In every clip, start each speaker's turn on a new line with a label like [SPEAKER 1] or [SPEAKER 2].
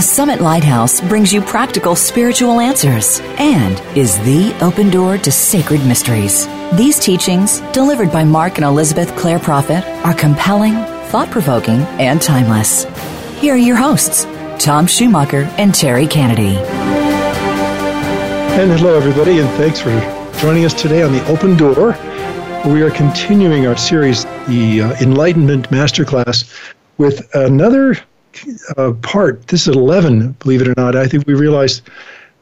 [SPEAKER 1] The Summit Lighthouse brings you practical spiritual answers and is the open door to sacred mysteries. These teachings, delivered by Mark and Elizabeth Clare Prophet, are compelling, thought provoking, and timeless. Here are your hosts, Tom Schumacher and Terry Kennedy.
[SPEAKER 2] And hello, everybody, and thanks for joining us today on the Open Door. We are continuing our series, the uh, Enlightenment Masterclass, with another uh, part. This is 11, believe it or not. I think we realized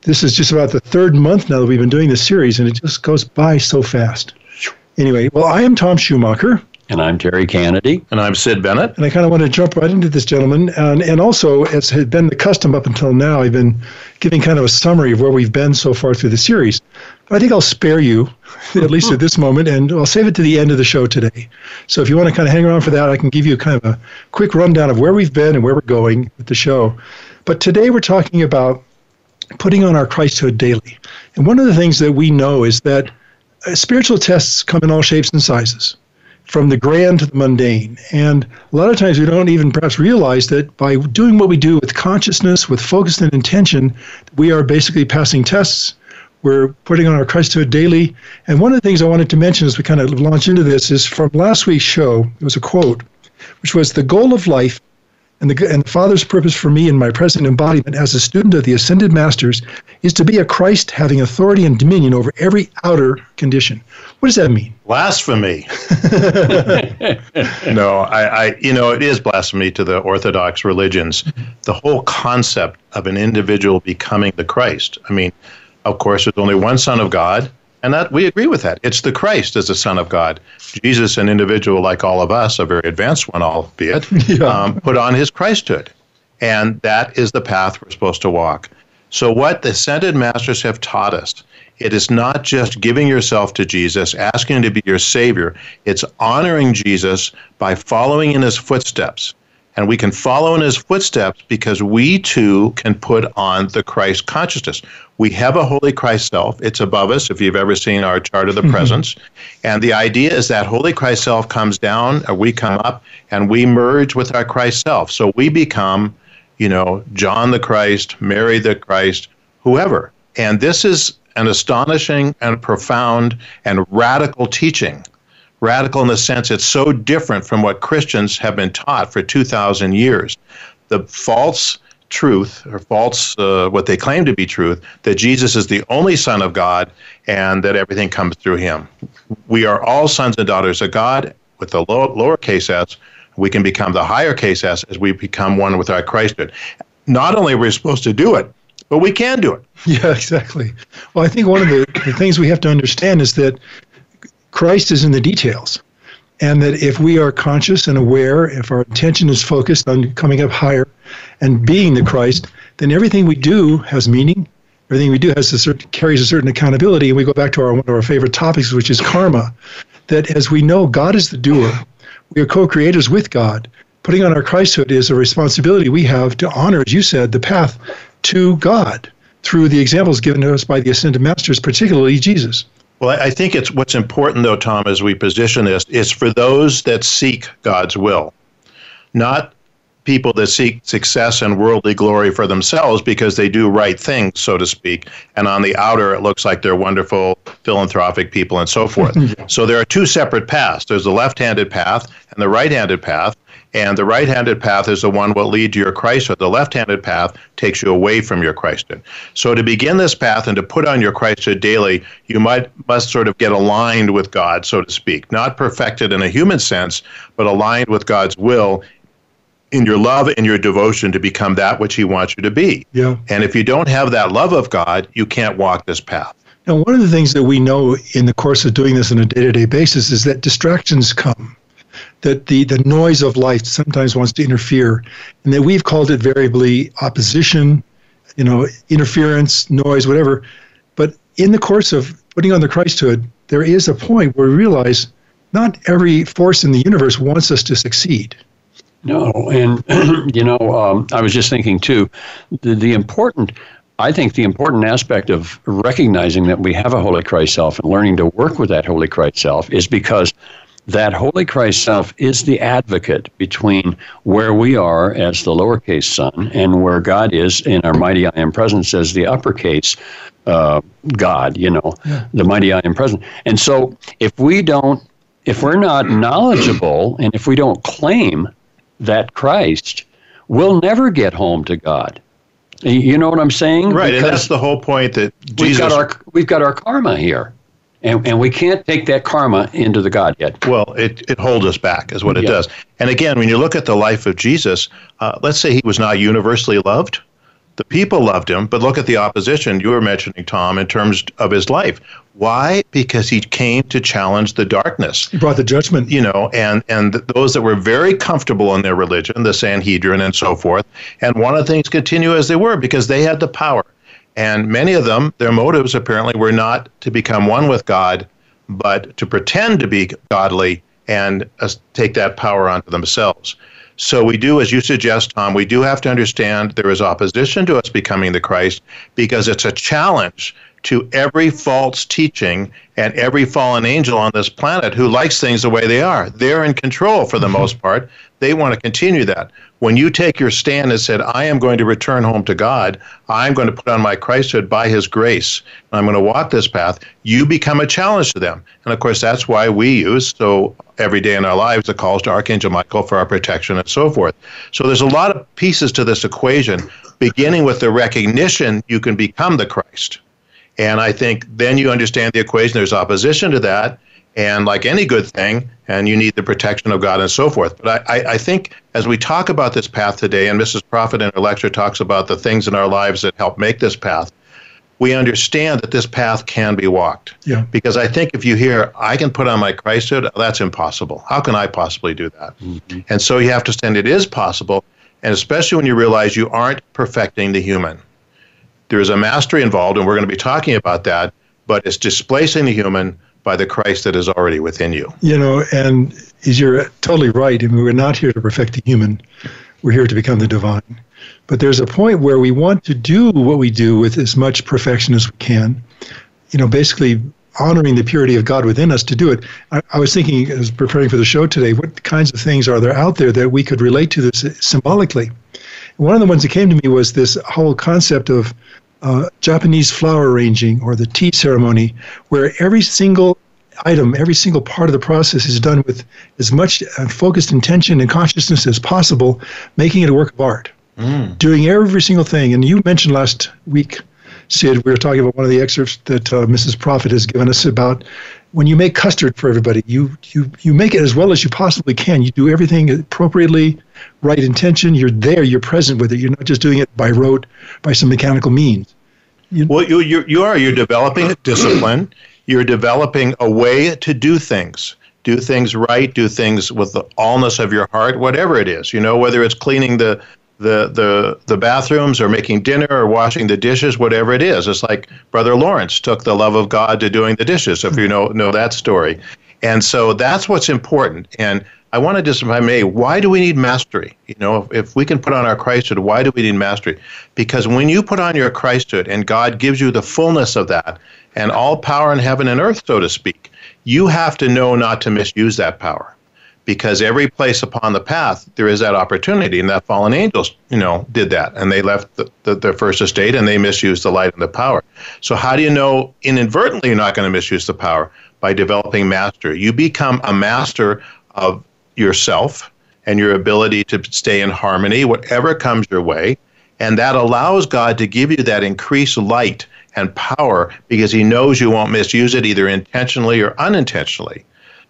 [SPEAKER 2] this is just about the third month now that we've been doing this series, and it just goes by so fast. Anyway, well, I am Tom Schumacher.
[SPEAKER 3] And I'm Terry Kennedy.
[SPEAKER 4] And I'm Sid Bennett.
[SPEAKER 2] And I kind of want to jump right into this, gentleman. And, and also, as had been the custom up until now, I've been giving kind of a summary of where we've been so far through the series. I think I'll spare you, at least at this moment, and I'll save it to the end of the show today. So if you want to kind of hang around for that, I can give you kind of a quick rundown of where we've been and where we're going with the show. But today we're talking about putting on our Christhood daily. And one of the things that we know is that uh, spiritual tests come in all shapes and sizes from the grand to the mundane. And a lot of times we don't even perhaps realize that by doing what we do with consciousness, with focus and intention, we are basically passing tests. We're putting on our Christhood daily. And one of the things I wanted to mention as we kind of launch into this is from last week's show, it was a quote, which was the goal of life and the, and the Father's purpose for me in my present embodiment as a student of the Ascended Masters is to be a Christ having authority and dominion over every outer condition. What does that mean?
[SPEAKER 4] Blasphemy. no, I, I, you know, it is blasphemy to the Orthodox religions. The whole concept of an individual becoming the Christ. I mean, of course, there's only one Son of God, and that we agree with that. It's the Christ as the Son of God. Jesus, an individual like all of us, a very advanced one, albeit, yeah. um, put on his Christhood. And that is the path we're supposed to walk. So, what the ascended masters have taught us, it is not just giving yourself to Jesus, asking him to be your Savior. It's honoring Jesus by following in his footsteps. And we can follow in his footsteps because we too can put on the Christ consciousness. We have a holy Christ self. It's above us, if you've ever seen our chart of the mm-hmm. presence. And the idea is that holy Christ self comes down, or we come up, and we merge with our Christ self. So we become, you know, John the Christ, Mary the Christ, whoever. And this is an astonishing and profound and radical teaching radical in the sense it's so different from what Christians have been taught for 2,000 years. The false truth, or false, uh, what they claim to be truth, that Jesus is the only Son of God and that everything comes through him. We are all sons and daughters of God with the low, lowercase s. We can become the higher case s as we become one with our Christhood. Not only are we supposed to do it, but we can do it.
[SPEAKER 2] Yeah, exactly. Well, I think one of the, the things we have to understand is that Christ is in the details. And that if we are conscious and aware, if our attention is focused on coming up higher and being the Christ, then everything we do has meaning. Everything we do has a certain, carries a certain accountability. And we go back to our, one of our favorite topics, which is karma. That as we know God is the doer, we are co creators with God. Putting on our Christhood is a responsibility we have to honor, as you said, the path to God through the examples given to us by the ascended masters, particularly Jesus.
[SPEAKER 4] Well, I think it's what's important, though, Tom, as we position this, is for those that seek God's will, not people that seek success and worldly glory for themselves because they do right things, so to speak. And on the outer, it looks like they're wonderful philanthropic people and so forth. so there are two separate paths there's the left handed path and the right handed path. And the right handed path is the one will lead to your Christ, Christhood. The left handed path takes you away from your Christhood. So to begin this path and to put on your Christhood daily, you might must sort of get aligned with God, so to speak. Not perfected in a human sense, but aligned with God's will in your love and your devotion to become that which he wants you to be.
[SPEAKER 2] Yeah.
[SPEAKER 4] And if you don't have that love of God, you can't walk this path.
[SPEAKER 2] Now, one of the things that we know in the course of doing this on a day to day basis is that distractions come that the, the noise of life sometimes wants to interfere, and that we've called it variably opposition, you know, interference, noise, whatever. But in the course of putting on the Christhood, there is a point where we realize not every force in the universe wants us to succeed.
[SPEAKER 3] No, and you know, um, I was just thinking too, the, the important I think the important aspect of recognizing that we have a Holy Christ self and learning to work with that Holy Christ self is because that Holy Christ Self is the advocate between where we are as the lowercase son and where God is in our mighty I am presence as the uppercase uh, God, you know, yeah. the mighty I am present. And so if we don't, if we're not knowledgeable and if we don't claim that Christ, we'll never get home to God. You know what I'm saying?
[SPEAKER 4] Right, because and that's the whole point that Jesus.
[SPEAKER 3] We've got our, we've got our karma here. And, and we can't take that karma into the Godhead.
[SPEAKER 4] Well, it, it holds us back, is what it yeah. does. And again, when you look at the life of Jesus, uh, let's say he was not universally loved. The people loved him, but look at the opposition you were mentioning, Tom, in terms of his life. Why? Because he came to challenge the darkness.
[SPEAKER 2] He brought the judgment.
[SPEAKER 4] You know, and, and those that were very comfortable in their religion, the Sanhedrin and so forth, and one wanted things continue as they were because they had the power. And many of them, their motives apparently were not to become one with God, but to pretend to be godly and uh, take that power onto themselves. So we do, as you suggest, Tom, we do have to understand there is opposition to us becoming the Christ because it's a challenge to every false teaching and every fallen angel on this planet who likes things the way they are. They're in control for the mm-hmm. most part. They want to continue that. When you take your stand and said, I am going to return home to God, I'm going to put on my Christhood by His grace, I'm going to walk this path, you become a challenge to them. And of course, that's why we use so every day in our lives the calls to Archangel Michael for our protection and so forth. So there's a lot of pieces to this equation, beginning with the recognition you can become the Christ and I think then you understand the equation. There's opposition to that. And like any good thing, and you need the protection of God and so forth. But I, I think as we talk about this path today, and Mrs. Prophet in her lecture talks about the things in our lives that help make this path, we understand that this path can be walked.
[SPEAKER 2] Yeah.
[SPEAKER 4] Because I think if you hear, I can put on my Christhood, that's impossible. How can I possibly do that? Mm-hmm. And so you have to stand, it is possible. And especially when you realize you aren't perfecting the human. There is a mastery involved, and we're going to be talking about that, but it's displacing the human by the Christ that is already within you.
[SPEAKER 2] You know, and you're totally right. I mean, we're not here to perfect the human, we're here to become the divine. But there's a point where we want to do what we do with as much perfection as we can. You know, basically honoring the purity of God within us to do it. I, I, was thinking, as preparing for the show today, what kinds of things are there out there that we could relate to this symbolically? One of the ones that came to me was this whole concept of uh, Japanese flower arranging or the tea ceremony, where every single item, every single part of the process is done with as much uh, focused intention and consciousness as possible, making it a work of art. Mm. Doing every single thing. And you mentioned last week, Sid, we were talking about one of the excerpts that uh, Mrs. Prophet has given us about when you make custard for everybody, you, you, you make it as well as you possibly can. You do everything appropriately, right intention. You're there, you're present with it. You're not just doing it by rote, by some mechanical means.
[SPEAKER 4] You, well, you, you, you are. You're developing a discipline. You're developing a way to do things. Do things right. Do things with the allness of your heart, whatever it is. You know, whether it's cleaning the the the the bathrooms or making dinner or washing the dishes, whatever it is. It's like Brother Lawrence took the love of God to doing the dishes. If you know know that story, and so that's what's important. And I want to just, if I may, why do we need mastery? You know, if, if we can put on our Christhood, why do we need mastery? Because when you put on your Christhood and God gives you the fullness of that and all power in heaven and earth, so to speak, you have to know not to misuse that power. Because every place upon the path there is that opportunity. And that fallen angels you know did that. And they left the, the, their first estate and they misused the light and the power. So how do you know inadvertently you're not going to misuse the power? By developing mastery. You become a master of yourself and your ability to stay in harmony whatever comes your way and that allows god to give you that increased light and power because he knows you won't misuse it either intentionally or unintentionally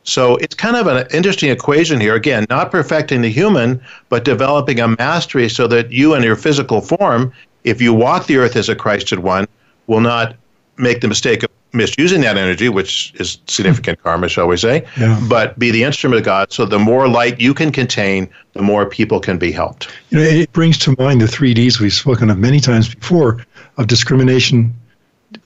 [SPEAKER 4] so it's kind of an interesting equation here. Again, not perfecting the human, but developing a mastery so that you and your physical form, if you walk the earth as a Christed one, will not make the mistake of misusing that energy, which is significant karma, shall we say, yeah. but be the instrument of God. So the more light you can contain, the more people can be helped.
[SPEAKER 2] You know, it brings to mind the three Ds we've spoken of many times before of discrimination,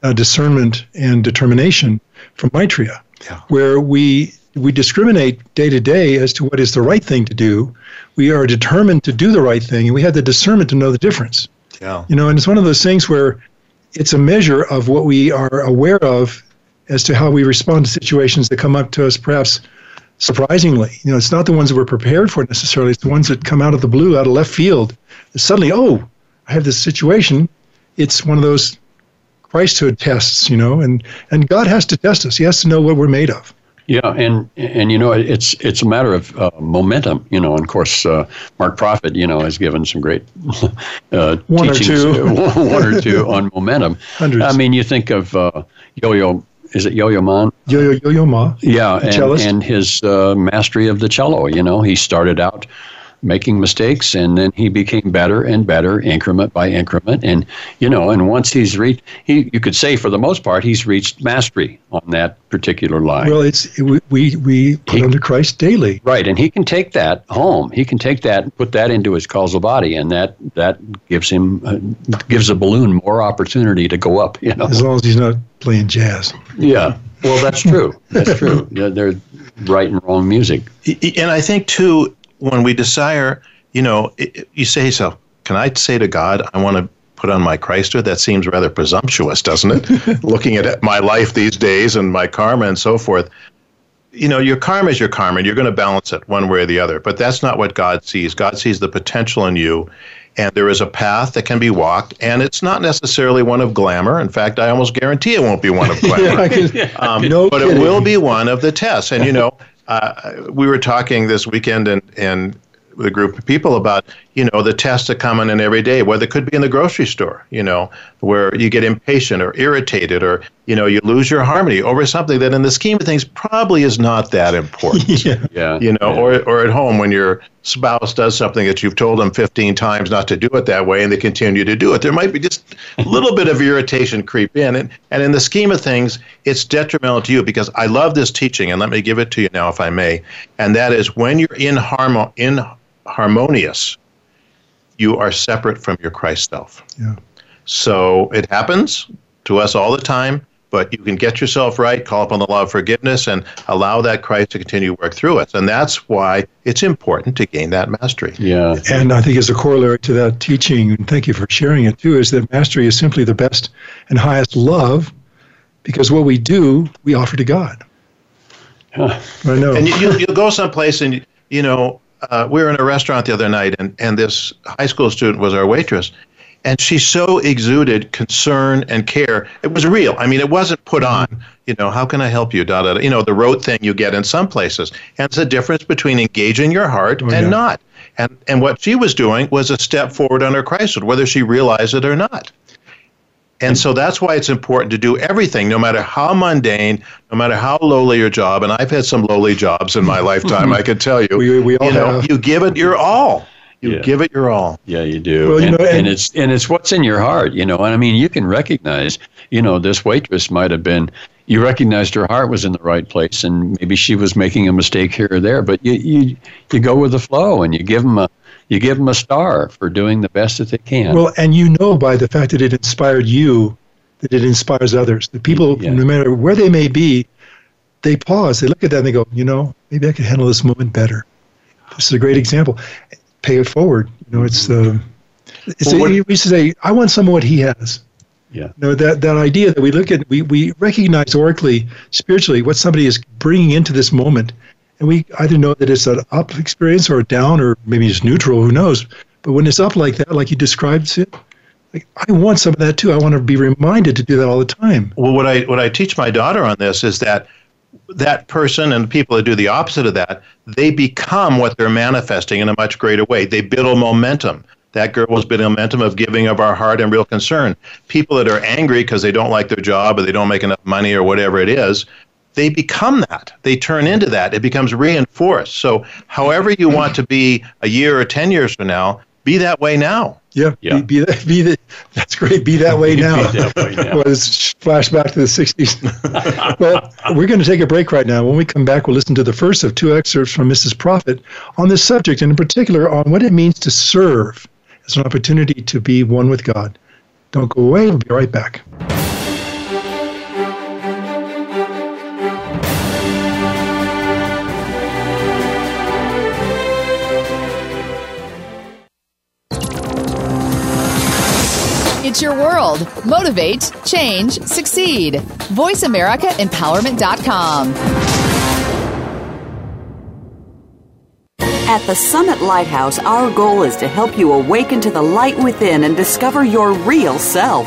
[SPEAKER 2] uh, discernment, and determination from Maitreya, yeah. where we we discriminate day to day as to what is the right thing to do. We are determined to do the right thing, and we have the discernment to know the difference.
[SPEAKER 4] Yeah.
[SPEAKER 2] You know, and it's one of those things where it's a measure of what we are aware of as to how we respond to situations that come up to us, perhaps surprisingly. You know, it's not the ones that we're prepared for necessarily. It's the ones that come out of the blue, out of left field. Suddenly, oh, I have this situation. It's one of those Christhood tests, you know, and, and God has to test us. He has to know what we're made of.
[SPEAKER 3] Yeah, and and you know it's it's a matter of uh, momentum, you know. And of course, uh, Mark Prophet, you know, has given some great uh,
[SPEAKER 2] one
[SPEAKER 3] teachings,
[SPEAKER 2] or two,
[SPEAKER 3] one or two on momentum.
[SPEAKER 2] Hundreds.
[SPEAKER 3] I mean, you think of uh, Yo-Yo is it Yo-Yo Ma?
[SPEAKER 2] Yo-Yo Yo-Yo Ma.
[SPEAKER 3] Yeah, and, and, his uh, mastery of the cello. You know, he started out making mistakes and then he became better and better increment by increment. And you know and once he's reached he you could say for the most part he's reached mastery on that particular line.
[SPEAKER 2] Well it's we we put he, under christ daily.
[SPEAKER 3] Right and he can take that home. He can take that and put that into his causal body and that that gives him uh, gives a balloon more opportunity to go up you know.
[SPEAKER 2] As long as he's not playing jazz.
[SPEAKER 3] Yeah well that's true. That's true. They're right and wrong music.
[SPEAKER 4] And i think too when we desire, you know, it, you say so. Can I say to God, I want to put on my Christhood? That seems rather presumptuous, doesn't it? Looking at my life these days and my karma and so forth. You know, your karma is your karma, and you're going to balance it one way or the other. But that's not what God sees. God sees the potential in you, and there is a path that can be walked, and it's not necessarily one of glamour. In fact, I almost guarantee it won't be one of glamour. yeah, um, no but kidding. it will be one of the tests. And you know, uh, we were talking this weekend and and a group of people about you know the tests that come in every day whether it could be in the grocery store you know where you get impatient or irritated or you know you lose your harmony over something that in the scheme of things probably is not that important
[SPEAKER 3] yeah. yeah
[SPEAKER 4] you know
[SPEAKER 3] yeah.
[SPEAKER 4] or or at home when your spouse does something that you've told them 15 times not to do it that way and they continue to do it there might be just a little bit of irritation creep in and and in the scheme of things it's detrimental to you because I love this teaching and let me give it to you now if I may and that is when you're in harmony in harmonious, you are separate from your Christ self.
[SPEAKER 2] Yeah.
[SPEAKER 4] So it happens to us all the time, but you can get yourself right, call upon the law of forgiveness, and allow that Christ to continue to work through us. And that's why it's important to gain that mastery.
[SPEAKER 3] Yeah.
[SPEAKER 2] And I think as a corollary to that teaching, and thank you for sharing it too, is that mastery is simply the best and highest love because what we do, we offer to God.
[SPEAKER 3] Huh.
[SPEAKER 2] I know.
[SPEAKER 4] And you, you, will go someplace and, you know, uh, we were in a restaurant the other night, and, and this high school student was our waitress. And she so exuded concern and care. It was real. I mean, it wasn't put on. You know, how can I help you? Da, da, da. You know, the rote thing you get in some places. And it's a difference between engaging your heart oh, and yeah. not. And and what she was doing was a step forward on her Christhood, whether she realized it or not. And so that's why it's important to do everything, no matter how mundane, no matter how lowly your job. And I've had some lowly jobs in my lifetime, I can tell you.
[SPEAKER 2] We, we all
[SPEAKER 4] you know,
[SPEAKER 2] have.
[SPEAKER 4] you give it your all. You
[SPEAKER 3] yeah.
[SPEAKER 4] give it your all.
[SPEAKER 3] Yeah, you do. Well, you and, know, and, and, it's and it's what's in your heart, you know. And I mean, you can recognize, you know, this waitress might have been. You recognized her heart was in the right place, and maybe she was making a mistake here or there. But you you you go with the flow, and you give them a you give them a star for doing the best that they can.
[SPEAKER 2] Well, and you know by the fact that it inspired you, that it inspires others. The people, yeah. no matter where they may be, they pause, they look at that, and they go, you know, maybe I could handle this moment better. This is a great example. Pay it forward. You know, it's the. Uh, it's well, what, we used to say, I want some of what he has.
[SPEAKER 3] Yeah.
[SPEAKER 2] You know, that, that idea that we look at, we, we recognize oracally, spiritually, what somebody is bringing into this moment and we either know that it's an up experience or a down or maybe it's neutral, who knows. But when it's up like that, like you described it, like I want some of that too. I want to be reminded to do that all the time.
[SPEAKER 4] Well, what I what I teach my daughter on this is that that person and people that do the opposite of that, they become what they're manifesting in a much greater way. They build momentum. That girl was building momentum of giving of our heart and real concern. People that are angry because they don't like their job or they don't make enough money or whatever it is, they become that. They turn into that. It becomes reinforced. So, however you want to be a year or 10 years from now, be that way now.
[SPEAKER 2] Yeah, yeah. Be, be, that, be that. That's great. Be that way now. that way now. Was flashback to the 60s. well, we're going to take a break right now. When we come back, we'll listen to the first of two excerpts from Mrs. Prophet on this subject, and in particular on what it means to serve as an opportunity to be one with God. Don't go away. We'll be right back.
[SPEAKER 5] It's your world. Motivate, change, succeed. VoiceAmericaEmpowerment.com.
[SPEAKER 6] At the Summit Lighthouse, our goal is to help you awaken to the light within and discover your real self.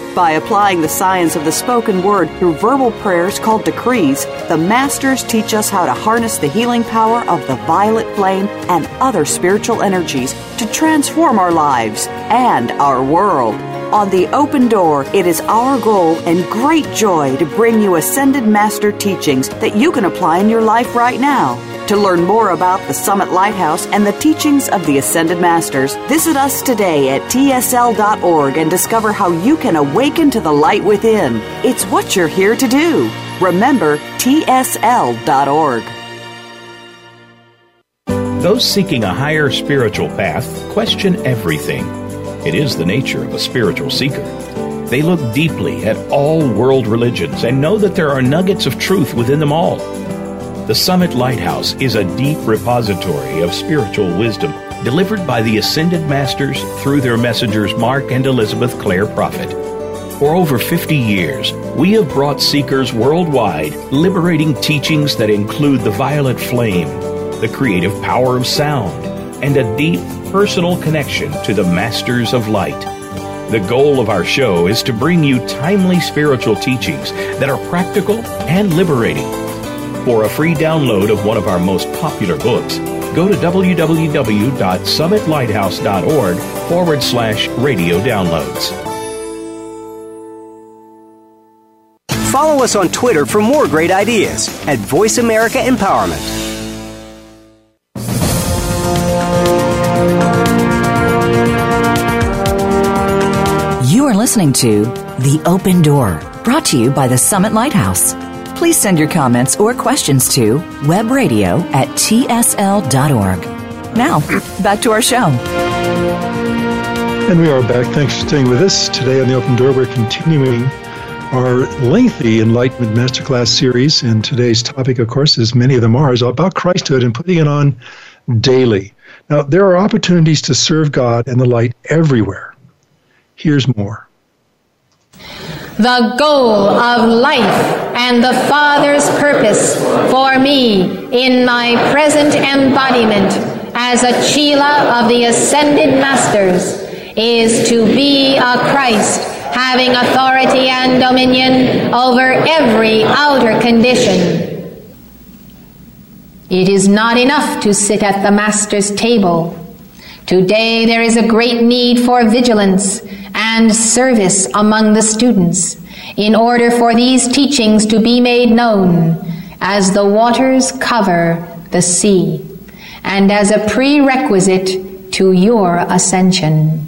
[SPEAKER 6] By applying the science of the spoken word through verbal prayers called decrees, the Masters teach us how to harness the healing power of the violet flame and other spiritual energies to transform our lives and our world. On the open door, it is our goal and great joy to bring you Ascended Master teachings that you can apply in your life right now. To learn more about the Summit Lighthouse and the teachings of the Ascended Masters, visit us today at tsl.org and discover how you can awaken to the light within. It's what you're here to do. Remember, tsl.org.
[SPEAKER 7] Those seeking a higher spiritual path question everything. It is the nature of a spiritual seeker. They look deeply at all world religions and know that there are nuggets of truth within them all. The Summit Lighthouse is a deep repository of spiritual wisdom delivered by the Ascended Masters through their messengers Mark and Elizabeth Clare Prophet. For over 50 years, we have brought seekers worldwide liberating teachings that include the violet flame, the creative power of sound, and a deep personal connection to the Masters of Light. The goal of our show is to bring you timely spiritual teachings that are practical and liberating. For a free download of one of our most popular books, go to www.summitlighthouse.org forward slash radio downloads.
[SPEAKER 8] Follow us on Twitter for more great ideas at Voice America Empowerment.
[SPEAKER 1] Listening to The Open Door, brought to you by the Summit Lighthouse. Please send your comments or questions to webradio at tsl.org. Now, back to our show.
[SPEAKER 2] And we are back. Thanks for staying with us. Today on The Open Door, we're continuing our lengthy Enlightenment Masterclass series. And today's topic, of course, as many of them are, is about Christhood and putting it on daily. Now, there are opportunities to serve God and the light everywhere. Here's more.
[SPEAKER 9] The goal of life and the Father's purpose for me in my present embodiment as a Chela of the Ascended Masters is to be a Christ having authority and dominion over every outer condition. It is not enough to sit at the Master's table. Today there is a great need for vigilance and service among the students in order for these teachings to be made known as the waters cover the sea and as a prerequisite to your ascension.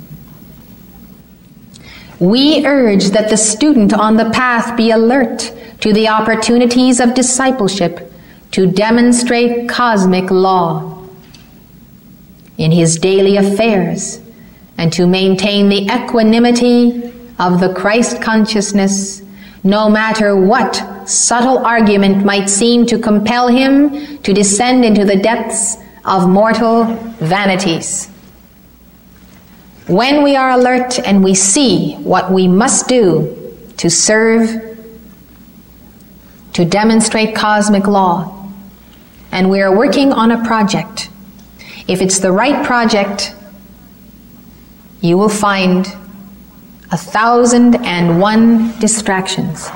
[SPEAKER 9] We urge that the student on the path be alert to the opportunities of discipleship to demonstrate cosmic law in his daily affairs and to maintain the equanimity of the Christ consciousness, no matter what subtle argument might seem to compel him to descend into the depths of mortal vanities. When we are alert and we see what we must do to serve, to demonstrate cosmic law, and we are working on a project, if it's the right project, you will find a thousand and one distractions.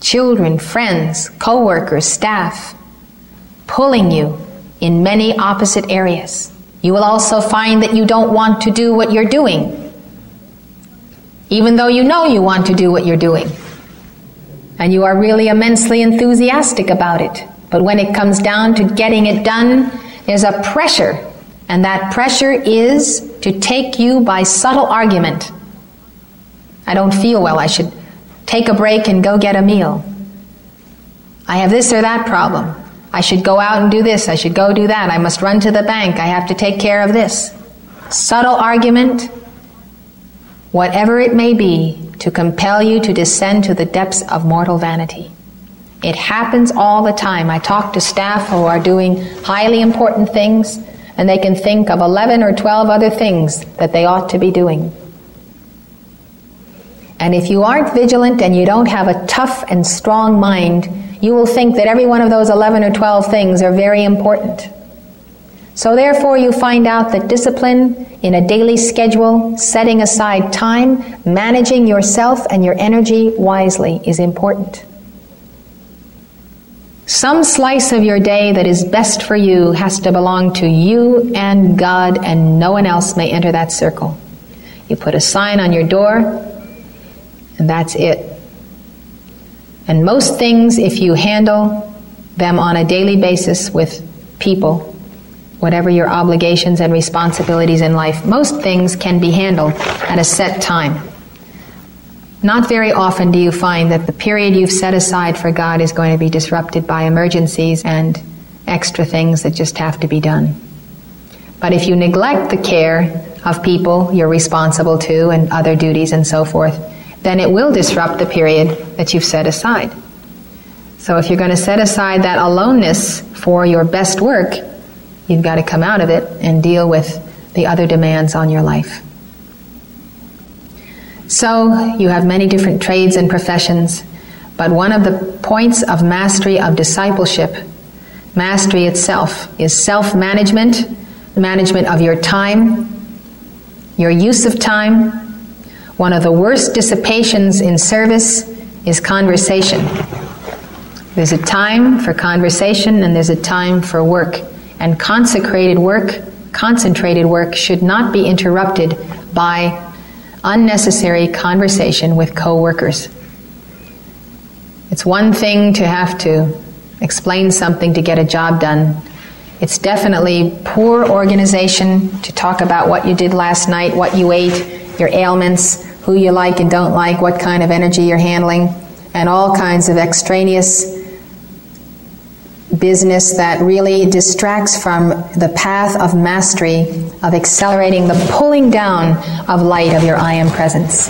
[SPEAKER 9] Children, friends, co workers, staff, pulling you in many opposite areas. You will also find that you don't want to do what you're doing, even though you know you want to do what you're doing. And you are really immensely enthusiastic about it. But when it comes down to getting it done, there's a pressure, and that pressure is to take you by subtle argument. I don't feel well, I should take a break and go get a meal. I have this or that problem. I should go out and do this, I should go do that, I must run to the bank, I have to take care of this. subtle argument, whatever it may be, to compel you to descend to the depths of mortal vanity. It happens all the time. I talk to staff who are doing highly important things, and they can think of 11 or 12 other things that they ought to be doing. And if you aren't vigilant and you don't have a tough and strong mind, you will think that every one of those 11 or 12 things are very important. So, therefore, you find out that discipline in a daily schedule, setting aside time, managing yourself and your energy wisely is important. Some slice of your day that is best for you has to belong to you and God, and no one else may enter that circle. You put a sign on your door, and that's it. And most things, if you handle them on a daily basis with people, whatever your obligations and responsibilities in life, most things can be handled at a set time. Not very often do you find that the period you've set aside for God is going to be disrupted by emergencies and extra things that just have to be done. But if you neglect the care of people you're responsible to and other duties and so forth, then it will disrupt the period that you've set aside. So if you're going to set aside that aloneness for your best work, you've got to come out of it and deal with the other demands on your life. So you have many different trades and professions, but one of the points of mastery of discipleship, mastery itself, is self management, management of your time, your use of time. One of the worst dissipations in service is conversation. There's a time for conversation and there's a time for work. And consecrated work, concentrated work, should not be interrupted by unnecessary conversation with coworkers. It's one thing to have to explain something to get a job done. It's definitely poor organization to talk about what you did last night, what you ate, your ailments, who you like and don't like, what kind of energy you're handling, and all kinds of extraneous business that really distracts from the path of mastery, of accelerating the pulling down of light of your I am presence.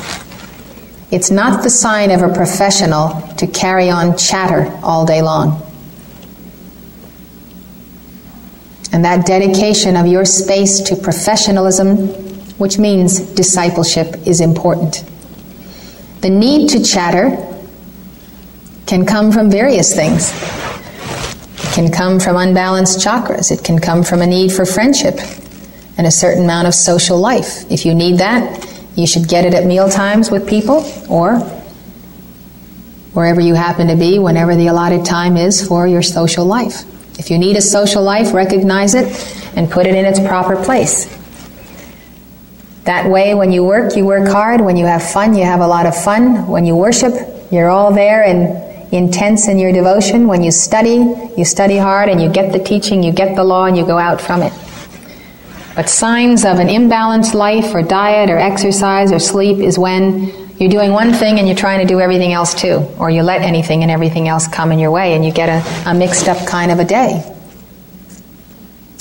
[SPEAKER 9] It's not the sign of a professional to carry on chatter all day long. And that dedication of your space to professionalism, which means discipleship, is important. The need to chatter can come from various things can come from unbalanced chakras. It can come from a need for friendship and a certain amount of social life. If you need that, you should get it at meal times with people or wherever you happen to be, whenever the allotted time is for your social life. If you need a social life, recognize it and put it in its proper place. That way, when you work, you work hard. When you have fun, you have a lot of fun. When you worship, you're all there and intense in your devotion. When you study, you study hard and you get the teaching, you get the law, and you go out from it. But signs of an imbalanced life or diet or exercise or sleep is when you're doing one thing and you're trying to do everything else too, or you let anything and everything else come in your way and you get a, a mixed up kind of a day.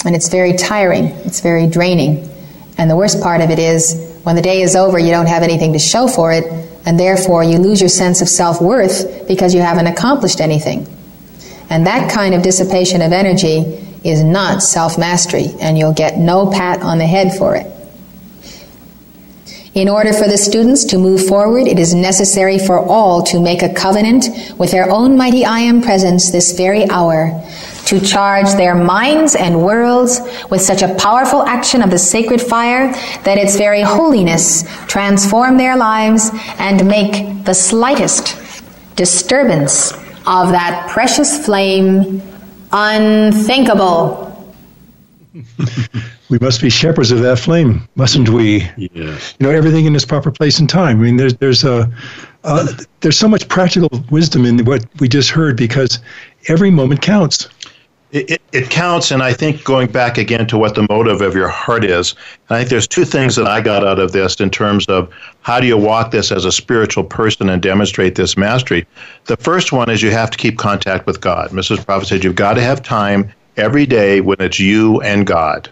[SPEAKER 9] And it's very tiring, it's very draining. And the worst part of it is when the day is over, you don't have anything to show for it, and therefore you lose your sense of self worth because you haven't accomplished anything. And that kind of dissipation of energy is not self mastery, and you'll get no pat on the head for it. In order for the students to move forward, it is necessary for all to make a covenant with their own mighty I am presence this very hour to charge their minds and worlds with such a powerful action of the sacred fire that its very holiness transform their lives and make the slightest disturbance of that precious flame unthinkable.
[SPEAKER 2] we must be shepherds of that flame, mustn't we?
[SPEAKER 3] Yeah.
[SPEAKER 2] You know, everything in its proper place and time. I mean, there's there's a uh, there's so much practical wisdom in what we just heard because every moment counts.
[SPEAKER 4] It, it, counts, and I think going back again to what the motive of your heart is, I think there's two things that I got out of this in terms of how do you walk this as a spiritual person and demonstrate this mastery. The first one is you have to keep contact with God. Mrs. Prophet said you've got to have time every day when it's you and God.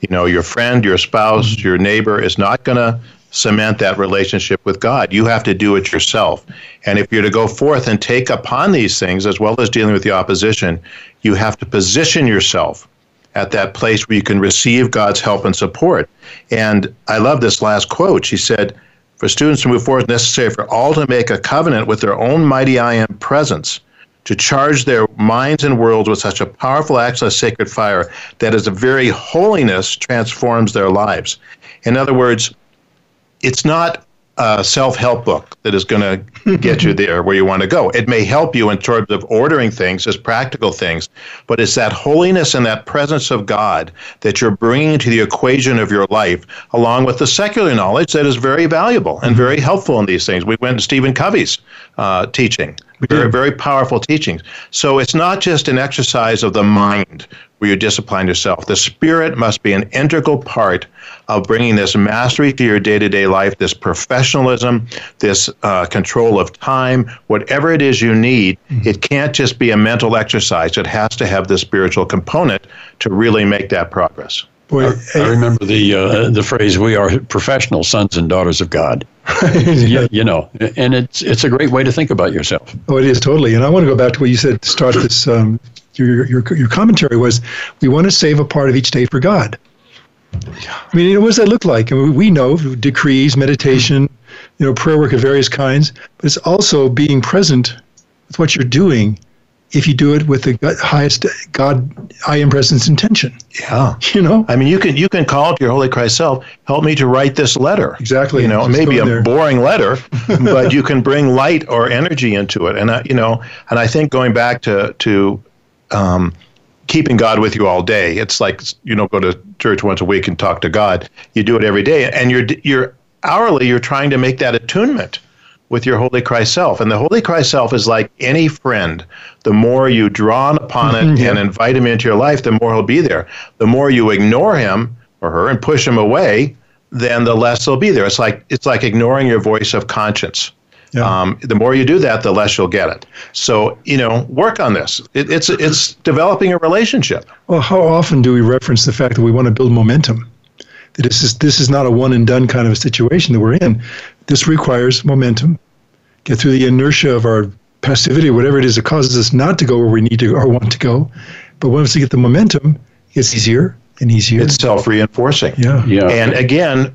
[SPEAKER 4] you know, your friend, your spouse, your neighbor is not going to cement that relationship with God. You have to do it yourself. And if you're to go forth and take upon these things, as well as dealing with the opposition, you have to position yourself at that place where you can receive God's help and support. And I love this last quote. She said, For students to move forward, it's necessary for all to make a covenant with their own mighty I am presence to charge their minds and worlds with such a powerful access sacred fire that as a very holiness transforms their lives. In other words, it's not a self-help book that is going to get you there where you want to go. It may help you in terms of ordering things as practical things, but it's that holiness and that presence of God that you're bringing to the equation of your life, along with the secular knowledge that is very valuable and very helpful in these things. We went to Stephen Covey's uh, teaching, very, very powerful teachings. So it's not just an exercise of the mind where you discipline yourself. The spirit must be an integral part of bringing this mastery to your day to day life, this professionalism, this uh, control of time, whatever it is you need. Mm-hmm. It can't just be a mental exercise, it has to have the spiritual component to really make that progress.
[SPEAKER 3] Boy, I, I remember the uh, the phrase "We are professional sons and daughters of God." yeah, you know, and it's it's a great way to think about yourself.
[SPEAKER 2] Oh, it is totally. And I want to go back to what you said to start this. Um, your, your your commentary was we want to save a part of each day for God. I mean, what does that look like? I mean, we know decrees, meditation, you know, prayer work of various kinds, but it's also being present with what you're doing if you do it with the highest God I am presence intention.
[SPEAKER 4] Yeah.
[SPEAKER 2] You know?
[SPEAKER 4] I mean you can you can call to your Holy Christ self, help me to write this letter.
[SPEAKER 2] Exactly.
[SPEAKER 4] You know, it may a there. boring letter, but you can bring light or energy into it. And I, you know, and I think going back to to um, keeping God with you all day. It's like you don't go to church once a week and talk to God. You do it every day, and you're you're hourly. You're trying to make that attunement with your Holy Christ self, and the Holy Christ self is like any friend. The more you draw upon it mm-hmm. yeah. and invite him into your life, the more he'll be there. The more you ignore him or her and push him away, then the less he'll be there. It's like it's like ignoring your voice of conscience. Yeah. Um, the more you do that, the less you'll get it. So you know, work on this. It, it's it's developing a relationship.
[SPEAKER 2] Well, how often do we reference the fact that we want to build momentum? That this is this is not a one and done kind of a situation that we're in. This requires momentum. Get through the inertia of our passivity, whatever it is that causes us not to go where we need to or want to go. But once we get the momentum, it's easier and easier.
[SPEAKER 4] It's self reinforcing.
[SPEAKER 2] Yeah.
[SPEAKER 4] yeah. And again,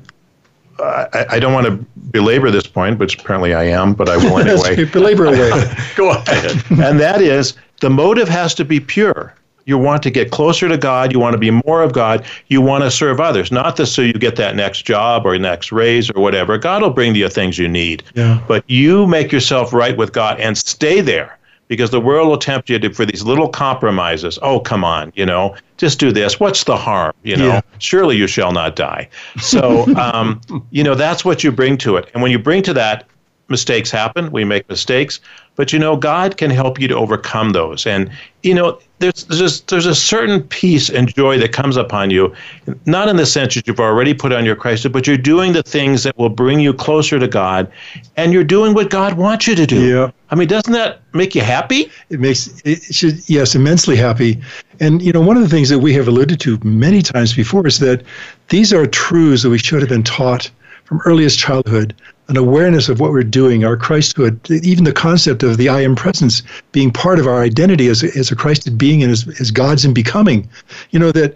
[SPEAKER 4] I, I, don't want to belabor this point, which apparently I am, but I will anyway.
[SPEAKER 2] belabor away.
[SPEAKER 4] Go ahead. and that is the motive has to be pure. You want to get closer to God. You want to be more of God. You want to serve others, not just so you get that next job or next raise or whatever. God will bring you the things you need.
[SPEAKER 2] Yeah.
[SPEAKER 4] But you make yourself right with God and stay there because the world will tempt you to, for these little compromises. Oh, come on, you know, just do this. What's the harm? You know, yeah. surely you shall not die. So, um, you know, that's what you bring to it. And when you bring to that, mistakes happen. We make mistakes, but you know, God can help you to overcome those. And you know, there's there's there's a certain peace and joy that comes upon you, not in the sense that you've already put on your Christ, but you're doing the things that will bring you closer to God, and you're doing what God wants you to do.
[SPEAKER 2] Yeah.
[SPEAKER 4] I mean, doesn't that make you happy?
[SPEAKER 2] It makes it should yes, immensely happy. And you know, one of the things that we have alluded to many times before is that these are truths that we should have been taught from earliest childhood an awareness of what we're doing, our Christhood, even the concept of the I am presence being part of our identity as, as a Christed being and as, as God's in becoming. You know, that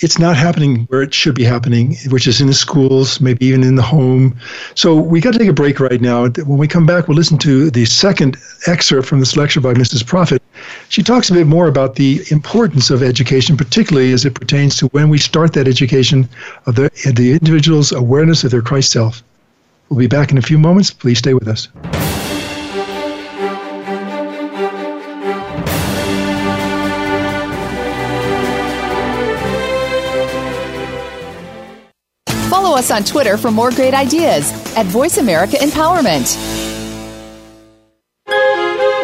[SPEAKER 2] it's not happening where it should be happening, which is in the schools, maybe even in the home. So we got to take a break right now. When we come back, we'll listen to the second excerpt from this lecture by Mrs. Prophet. She talks a bit more about the importance of education, particularly as it pertains to when we start that education of the, the individual's awareness of their Christ self. We'll be back in a few moments. Please stay with us.
[SPEAKER 5] Follow us on Twitter for more great ideas at Voice America Empowerment.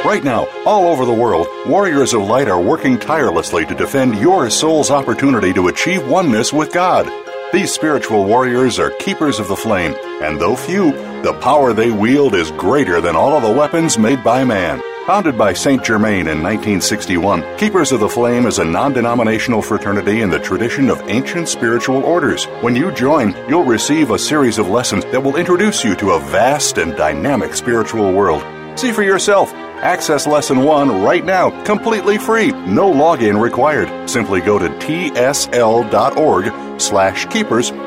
[SPEAKER 10] Right now, all over the world, warriors of light are working tirelessly to defend your soul's opportunity to achieve oneness with God. These spiritual warriors are keepers of the flame, and though few, the power they wield is greater than all of the weapons made by man. Founded by St. Germain in 1961, Keepers of the Flame is a non denominational fraternity in the tradition of ancient spiritual orders. When you join, you'll receive a series of lessons that will introduce you to a vast and dynamic spiritual world. See for yourself. Access Lesson 1 right now, completely free, no login required. Simply go to tsl.org slash keepers,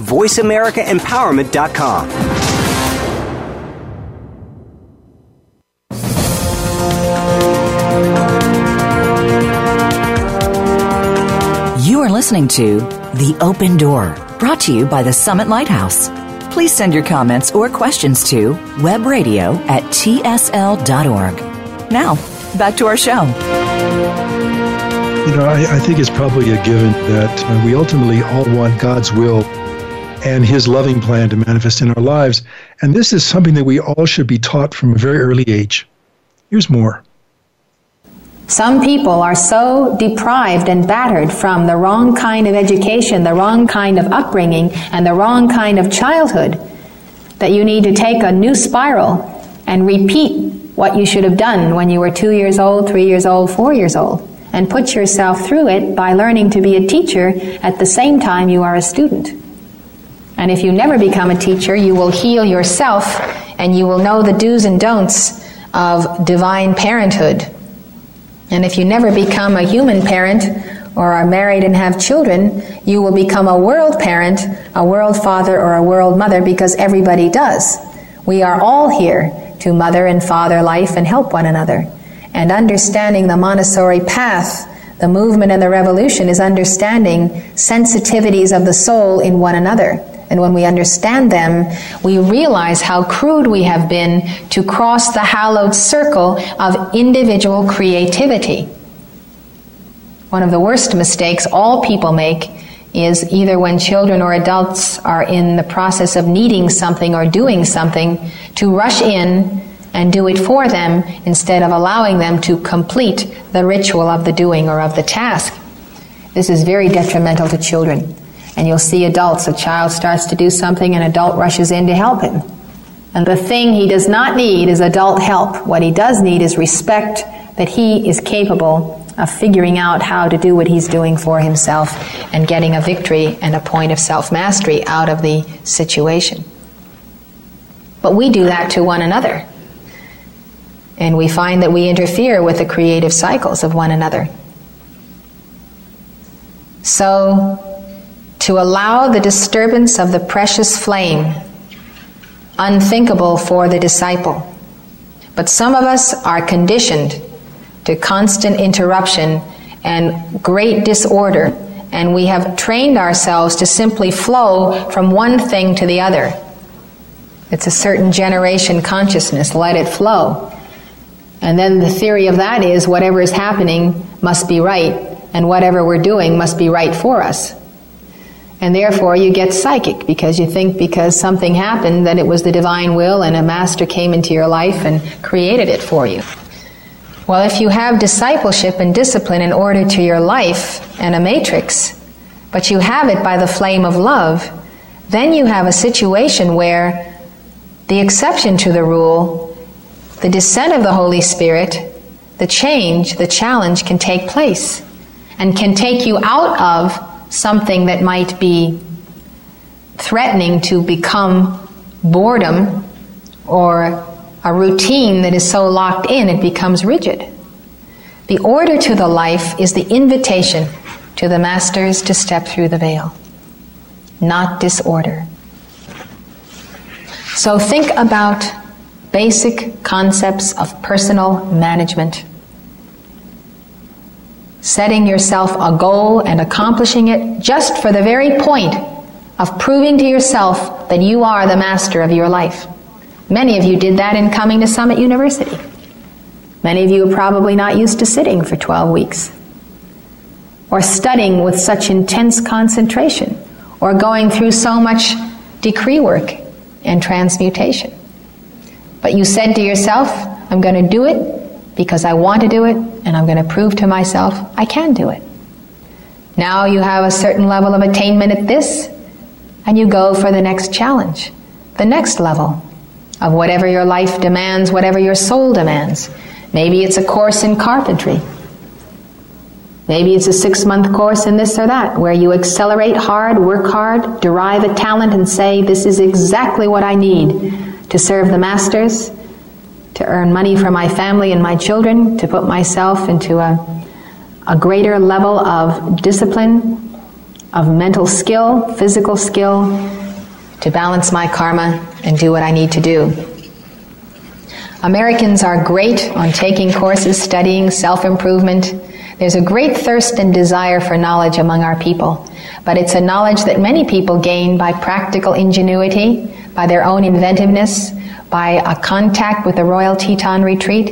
[SPEAKER 8] VoiceAmericaEmpowerment.com.
[SPEAKER 1] You are listening to The Open Door, brought to you by the Summit Lighthouse. Please send your comments or questions to webradio at tsl.org. Now, back to our show.
[SPEAKER 2] You know, I, I think it's probably a given that uh, we ultimately all want God's will and His loving plan to manifest in our lives. And this is something that we all should be taught from a very early age. Here's more.
[SPEAKER 9] Some people are so deprived and battered from the wrong kind of education, the wrong kind of upbringing, and the wrong kind of childhood that you need to take a new spiral and repeat what you should have done when you were two years old, three years old, four years old, and put yourself through it by learning to be a teacher at the same time you are a student. And if you never become a teacher, you will heal yourself and you will know the do's and don'ts of divine parenthood. And if you never become a human parent or are married and have children, you will become a world parent, a world father, or a world mother because everybody does. We are all here to mother and father life and help one another. And understanding the Montessori path, the movement and the revolution is understanding sensitivities of the soul in one another. And when we understand them, we realize how crude we have been to cross the hallowed circle of individual creativity. One of the worst mistakes all people make is either when children or adults are in the process of needing something or doing something to rush in and do it for them instead of allowing them to complete the ritual of the doing or of the task. This is very detrimental to children. And you'll see adults, a child starts to do something, an adult rushes in to help him. And the thing he does not need is adult help. What he does need is respect that he is capable of figuring out how to do what he's doing for himself and getting a victory and a point of self mastery out of the situation. But we do that to one another. And we find that we interfere with the creative cycles of one another. So, to allow the disturbance of the precious flame, unthinkable for the disciple. But some of us are conditioned to constant interruption and great disorder, and we have trained ourselves to simply flow from one thing to the other. It's a certain generation consciousness, let it flow. And then the theory of that is whatever is happening must be right, and whatever we're doing must be right for us. And therefore, you get psychic because you think because something happened that it was the divine will and a master came into your life and created it for you. Well, if you have discipleship and discipline in order to your life and a matrix, but you have it by the flame of love, then you have a situation where the exception to the rule, the descent of the Holy Spirit, the change, the challenge can take place and can take you out of something that might be threatening to become boredom or a routine that is so locked in it becomes rigid. The order to the life is the invitation to the masters to step through the veil, not disorder. So think about basic concepts of personal management. Setting yourself a goal and accomplishing it just for the very point of proving to yourself that you are the master of your life. Many of you did that in coming to Summit University. Many of you are probably not used to sitting for 12 weeks, or studying with such intense concentration, or going through so much decree work and transmutation. But you said to yourself, I'm going to do it because I want to do it, and I'm going to prove to myself I can do it. Now you have a certain level of attainment at this, and you go for the next challenge, the next level of whatever your life demands, whatever your soul demands. Maybe it's a course in carpentry. Maybe it's a six month course in this or that, where you accelerate hard, work hard, derive a talent, and say, This is exactly what I need to serve the masters, to earn money for my family and my children, to put myself into a, a greater level of discipline, of mental skill, physical skill, to balance my karma and do what I need to do. Americans are great on taking courses, studying, self improvement. There's a great thirst and desire for knowledge among our people, but it's a knowledge that many people gain by practical ingenuity, by their own inventiveness, by a contact with the Royal Teton Retreat.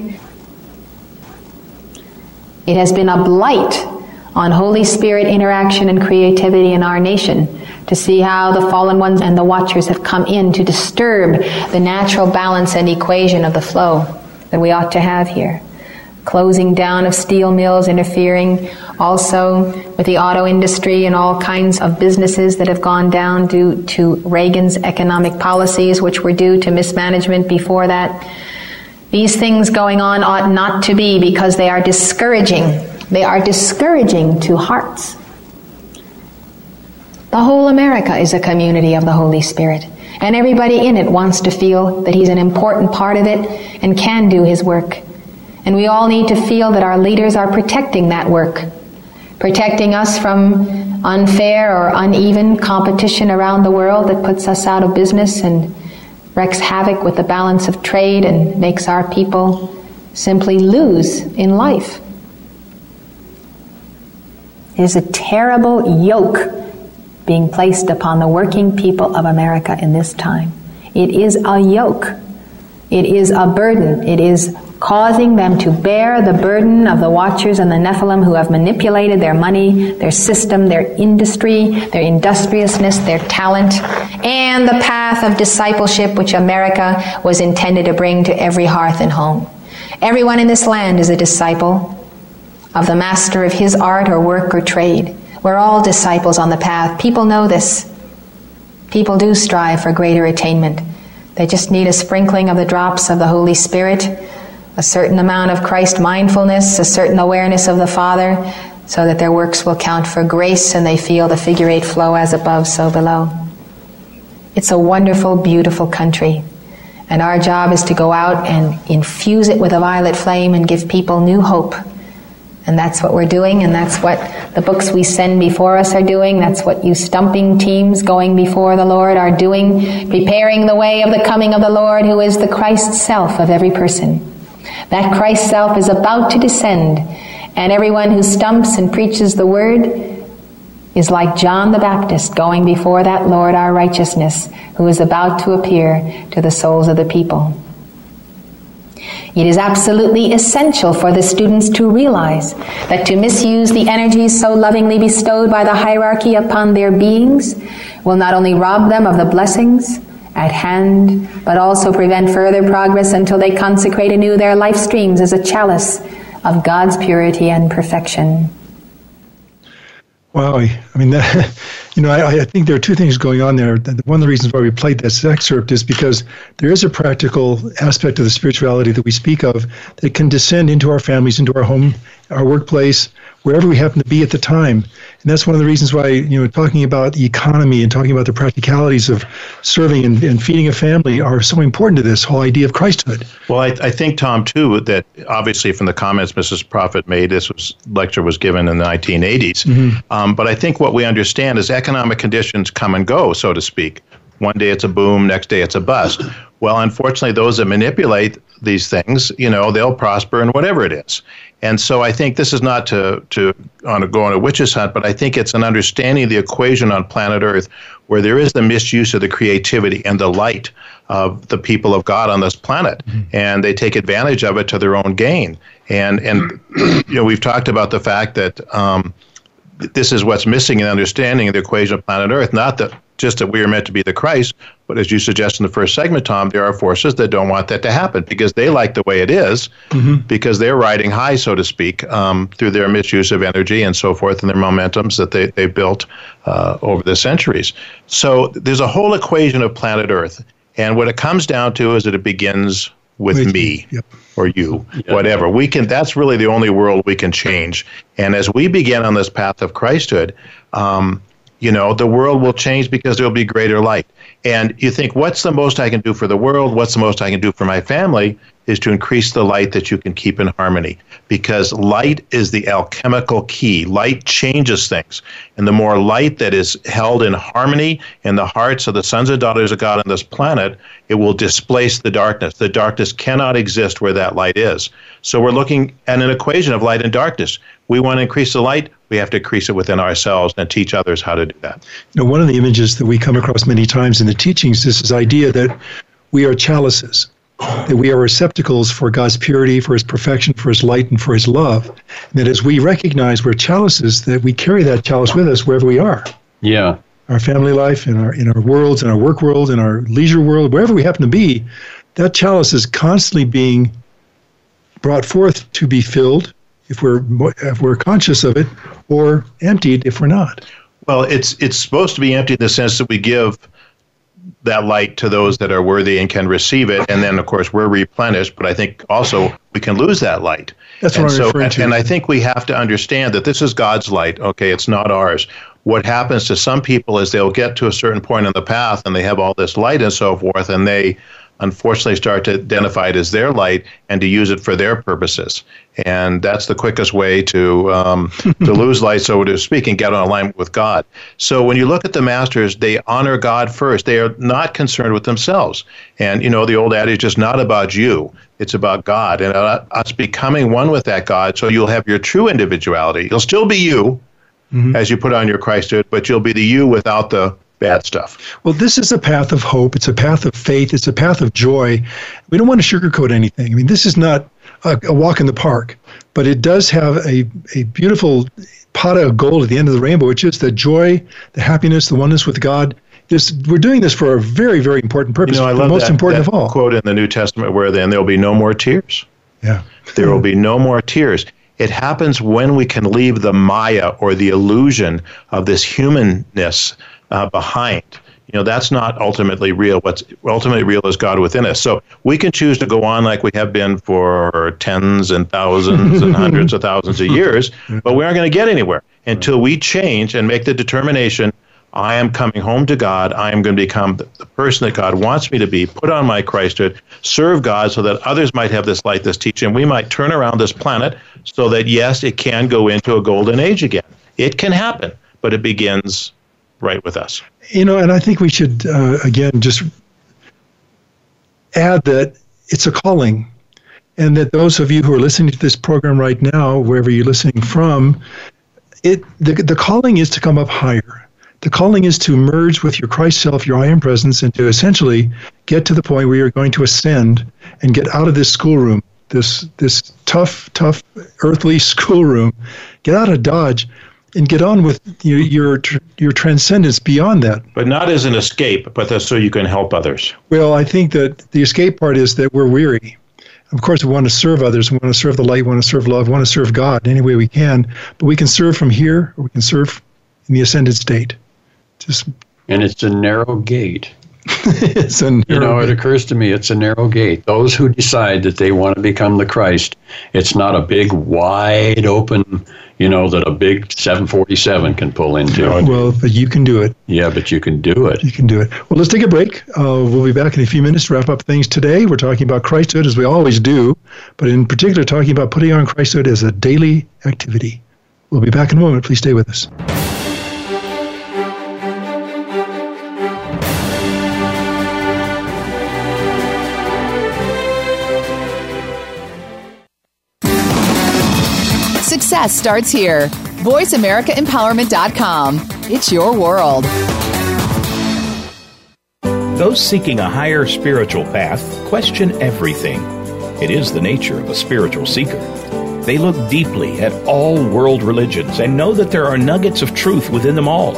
[SPEAKER 9] It has been a blight on Holy Spirit interaction and creativity in our nation to see how the fallen ones and the watchers have come in to disturb the natural balance and equation of the flow that we ought to have here. Closing down of steel mills, interfering also with the auto industry and all kinds of businesses that have gone down due to Reagan's economic policies, which were due to mismanagement before that. These things going on ought not to be because they are discouraging. They are discouraging to hearts. The whole America is a community of the Holy Spirit, and everybody in it wants to feel that he's an important part of it and can do his work. And we all need to feel that our leaders are protecting that work, protecting us from unfair or uneven competition around the world that puts us out of business and wreaks havoc with the balance of trade and makes our people simply lose in life. It is a terrible yoke being placed upon the working people of America in this time. It is a yoke. It is a burden. It is causing them to bear the burden of the watchers and the Nephilim who have manipulated their money, their system, their industry, their industriousness, their talent, and the path of discipleship which America was intended to bring to every hearth and home. Everyone in this land is a disciple of the master of his art or work or trade. We're all disciples on the path. People know this. People do strive for greater attainment. They just need a sprinkling of the drops of the Holy Spirit, a certain amount of Christ mindfulness, a certain awareness of the Father, so that their works will count for grace and they feel the figure eight flow as above, so below. It's a wonderful, beautiful country. And our job is to go out and infuse it with a violet flame and give people new hope and that's what we're doing, and that's what the books we send before us are doing. That's what you stumping teams going before the Lord are doing, preparing the way of the coming of the Lord, who is the Christ self of every person. That Christ self is about to descend, and everyone who stumps and preaches the word is like John the Baptist going before that Lord our righteousness, who is about to appear to the souls of the people. It is absolutely essential for the students to realize that to misuse the energies so lovingly bestowed by the hierarchy upon their beings will not only rob them of the blessings at hand, but also prevent further progress until they consecrate anew their life streams as a chalice of God's purity and perfection.
[SPEAKER 2] Wow, I mean, that, you know, I, I, think there are two things going on there. One of the reasons why we played this excerpt is because there is a practical aspect of the spirituality that we speak of that can descend into our families, into our home, our workplace, wherever we happen to be at the time. And that's one of the reasons why, you know, talking about the economy and talking about the practicalities of serving and, and feeding a family are so important to this whole idea of Christhood.
[SPEAKER 4] Well, I, I think, Tom, too, that obviously from the comments Mrs. Prophet made, this was, lecture was given in the 1980s. Mm-hmm. Um, but I think what we understand is economic conditions come and go, so to speak. One day it's a boom, next day it's a bust. Well, unfortunately, those that manipulate these things, you know, they'll prosper in whatever it is. And so I think this is not to, to on a, go on a witch's hunt, but I think it's an understanding of the equation on planet Earth where there is the misuse of the creativity and the light of the people of God on this planet, mm-hmm. and they take advantage of it to their own gain. And and you know we've talked about the fact that um, this is what's missing in understanding of the equation of planet Earth. Not that just that we are meant to be the Christ, but as you suggest in the first segment, Tom, there are forces that don't want that to happen because they like the way it is, mm-hmm. because they're riding high, so to speak, um, through their misuse of energy and so forth and their momentums that they, they built uh, over the centuries. So there's a whole equation of planet Earth. And what it comes down to is that it begins with, with me yep. or you, yep. whatever. We can. That's really the only world we can change. And as we begin on this path of Christhood, um, you know, the world will change because there will be greater light. And you think, what's the most I can do for the world? What's the most I can do for my family? Is to increase the light that you can keep in harmony. Because light is the alchemical key. Light changes things. And the more light that is held in harmony in the hearts of the sons and daughters of God on this planet, it will displace the darkness. The darkness cannot exist where that light is. So we're looking at an equation of light and darkness. We want to increase the light, we have to increase it within ourselves and teach others how to do that.
[SPEAKER 2] You know, one of the images that we come across many times in the teachings is this idea that we are chalices, that we are receptacles for God's purity, for His perfection, for His light, and for His love. And that as we recognize we're chalices, that we carry that chalice with us wherever we are.
[SPEAKER 3] Yeah.
[SPEAKER 2] Our family life, in our in our worlds, in our work world, in our leisure world, wherever we happen to be, that chalice is constantly being brought forth to be filled if we're if we're conscious of it, or emptied if we're not.
[SPEAKER 4] Well, it's it's supposed to be empty in the sense that we give that light to those that are worthy and can receive it, and then of course we're replenished. But I think also we can lose that light.
[SPEAKER 2] That's and what I'm so, referring to.
[SPEAKER 4] And I think we have to understand that this is God's light. Okay, it's not ours. What happens to some people is they'll get to a certain point in the path and they have all this light and so forth, and they unfortunately start to identify it as their light and to use it for their purposes. And that's the quickest way to um, to lose light, so to speak, and get on alignment with God. So when you look at the masters, they honor God first. They are not concerned with themselves. And you know the old adage is not about you; it's about God and uh, us becoming one with that God. So you'll have your true individuality. You'll still be you. Mm-hmm. As you put on your Christhood, but you'll be the you without the bad stuff.
[SPEAKER 2] Well, this is a path of hope. It's a path of faith. It's a path of joy. We don't want to sugarcoat anything. I mean, this is not a, a walk in the park, but it does have a, a beautiful pot of gold at the end of the rainbow, which is the joy, the happiness, the oneness with God. This, we're doing this for a very, very important purpose.
[SPEAKER 4] You know, I love the most that, important that of all. quote in the New Testament where then there'll be no more tears.
[SPEAKER 2] Yeah.
[SPEAKER 4] there will be no more tears. It happens when we can leave the Maya or the illusion of this humanness uh, behind. You know, that's not ultimately real. What's ultimately real is God within us. So we can choose to go on like we have been for tens and thousands and hundreds of thousands of years, but we aren't going to get anywhere until we change and make the determination I am coming home to God. I am going to become the, the, person that God wants me to be, put on my Christhood, serve God so that others might have this light, this teaching. We might turn around this planet so that, yes, it can go into a golden age again. It can happen, but it begins right with us.
[SPEAKER 2] You know, and I think we should, uh, again, just add that it's a calling. And that those of you who are listening to this program right now, wherever you're listening from, it the, the calling is to come up higher. The calling is to merge with your Christ self, your I am presence, and to essentially get to the point where you're going to ascend and get out of this schoolroom, this this tough, tough earthly schoolroom, get out of Dodge and get on with your your, your transcendence beyond that.
[SPEAKER 4] But not as an escape, but so you can help others.
[SPEAKER 2] Well, I think that the escape part is that we're weary. Of course, we want to serve others. We want to serve the light. We want to serve love. We want to serve God in any way we can. But we can serve from here, or we can serve in the ascended state.
[SPEAKER 3] Just and it's a narrow gate.
[SPEAKER 2] it's a
[SPEAKER 3] you know, it occurs to me it's a narrow gate. Those who decide that they want to become the Christ, it's not a big, wide open, you know, that a big 747 can pull into.
[SPEAKER 2] Well, but you can do it.
[SPEAKER 3] Yeah, but you can do it.
[SPEAKER 2] You can do it. Well, let's take a break. Uh, we'll be back in a few minutes to wrap up things today. We're talking about Christhood as we always do, but in particular, talking about putting on Christhood as a daily activity. We'll be back in a moment. Please stay with us.
[SPEAKER 5] Success starts here. VoiceAmericaEmpowerment.com. It's your world.
[SPEAKER 7] Those seeking a higher spiritual path question everything. It is the nature of a spiritual seeker. They look deeply at all world religions and know that there are nuggets of truth within them all.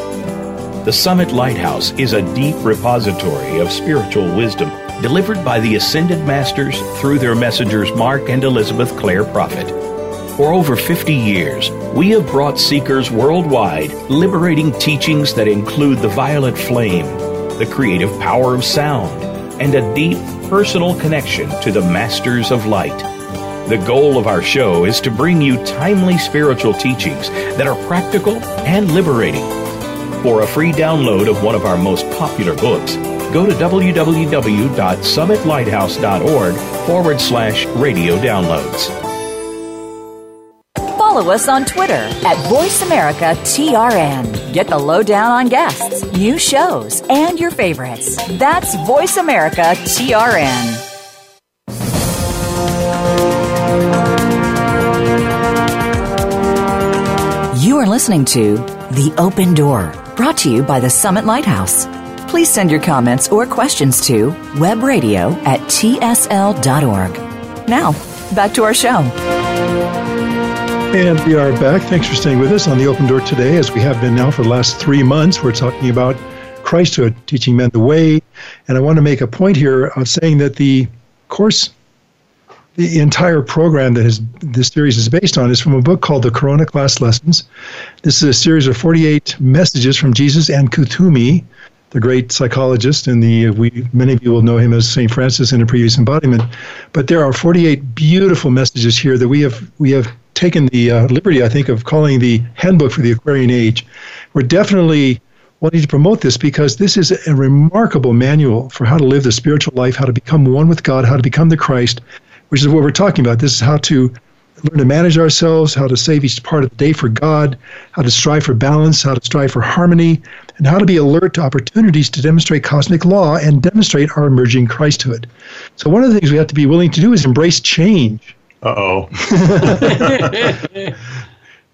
[SPEAKER 7] The Summit Lighthouse is a deep repository of spiritual wisdom delivered by the Ascended Masters through their messengers Mark and Elizabeth Clare Prophet. For over 50 years, we have brought seekers worldwide liberating teachings that include the violet flame, the creative power of sound, and a deep personal connection to the Masters of Light. The goal of our show is to bring you timely spiritual teachings that are practical and liberating. For a free download of one of our most popular books, go to www.summitlighthouse.org forward slash radio downloads
[SPEAKER 1] follow us on Twitter at VoiceAmericaTRN. Get the lowdown on guests, new shows, and your favorites. That's VoiceAmericaTRN. You are listening to The Open Door, brought to you by the Summit Lighthouse. Please send your comments or questions to webradio at tsl.org. Now, back to our show.
[SPEAKER 2] And we are back. Thanks for staying with us on the Open Door today, as we have been now for the last three months. We're talking about Christhood, teaching men the way. And I want to make a point here of saying that the course, the entire program that this series is based on is from a book called The Corona Class Lessons. This is a series of 48 messages from Jesus and Kuthumi, the great psychologist, and the we many of you will know him as Saint Francis in a previous embodiment. But there are 48 beautiful messages here that we have we have taken the uh, liberty, I think, of calling the handbook for the Aquarian Age. We're definitely wanting to promote this because this is a remarkable manual for how to live the spiritual life, how to become one with God, how to become the Christ, which is what we're talking about. This is how to learn to manage ourselves, how to save each part of the day for God, how to strive for balance, how to strive for harmony, and how to be alert to opportunities to demonstrate cosmic law and demonstrate our emerging Christhood. So, one of the things we have to be willing to do is embrace change.
[SPEAKER 4] Uh oh.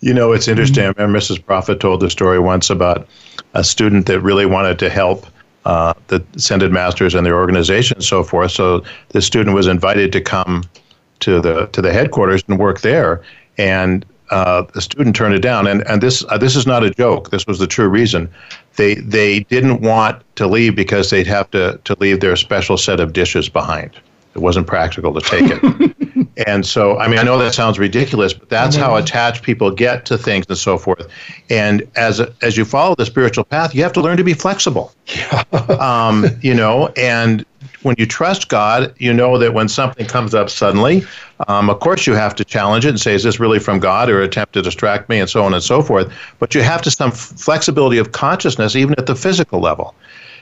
[SPEAKER 4] you know, it's interesting. I remember Mrs. Prophet told the story once about a student that really wanted to help uh, the ascended masters and their organization and so forth. So the student was invited to come to the to the headquarters and work there, and uh, the student turned it down. And and this uh, this is not a joke. This was the true reason. They they didn't want to leave because they'd have to to leave their special set of dishes behind. It wasn't practical to take it. and so, I mean, I know that sounds ridiculous, but that's how attached people get to things and so forth. And as as you follow the spiritual path, you have to learn to be flexible. Yeah. um, you know, and when you trust God, you know that when something comes up suddenly, um, of course you have to challenge it and say, is this really from God or attempt to distract me and so on and so forth. But you have to some flexibility of consciousness, even at the physical level.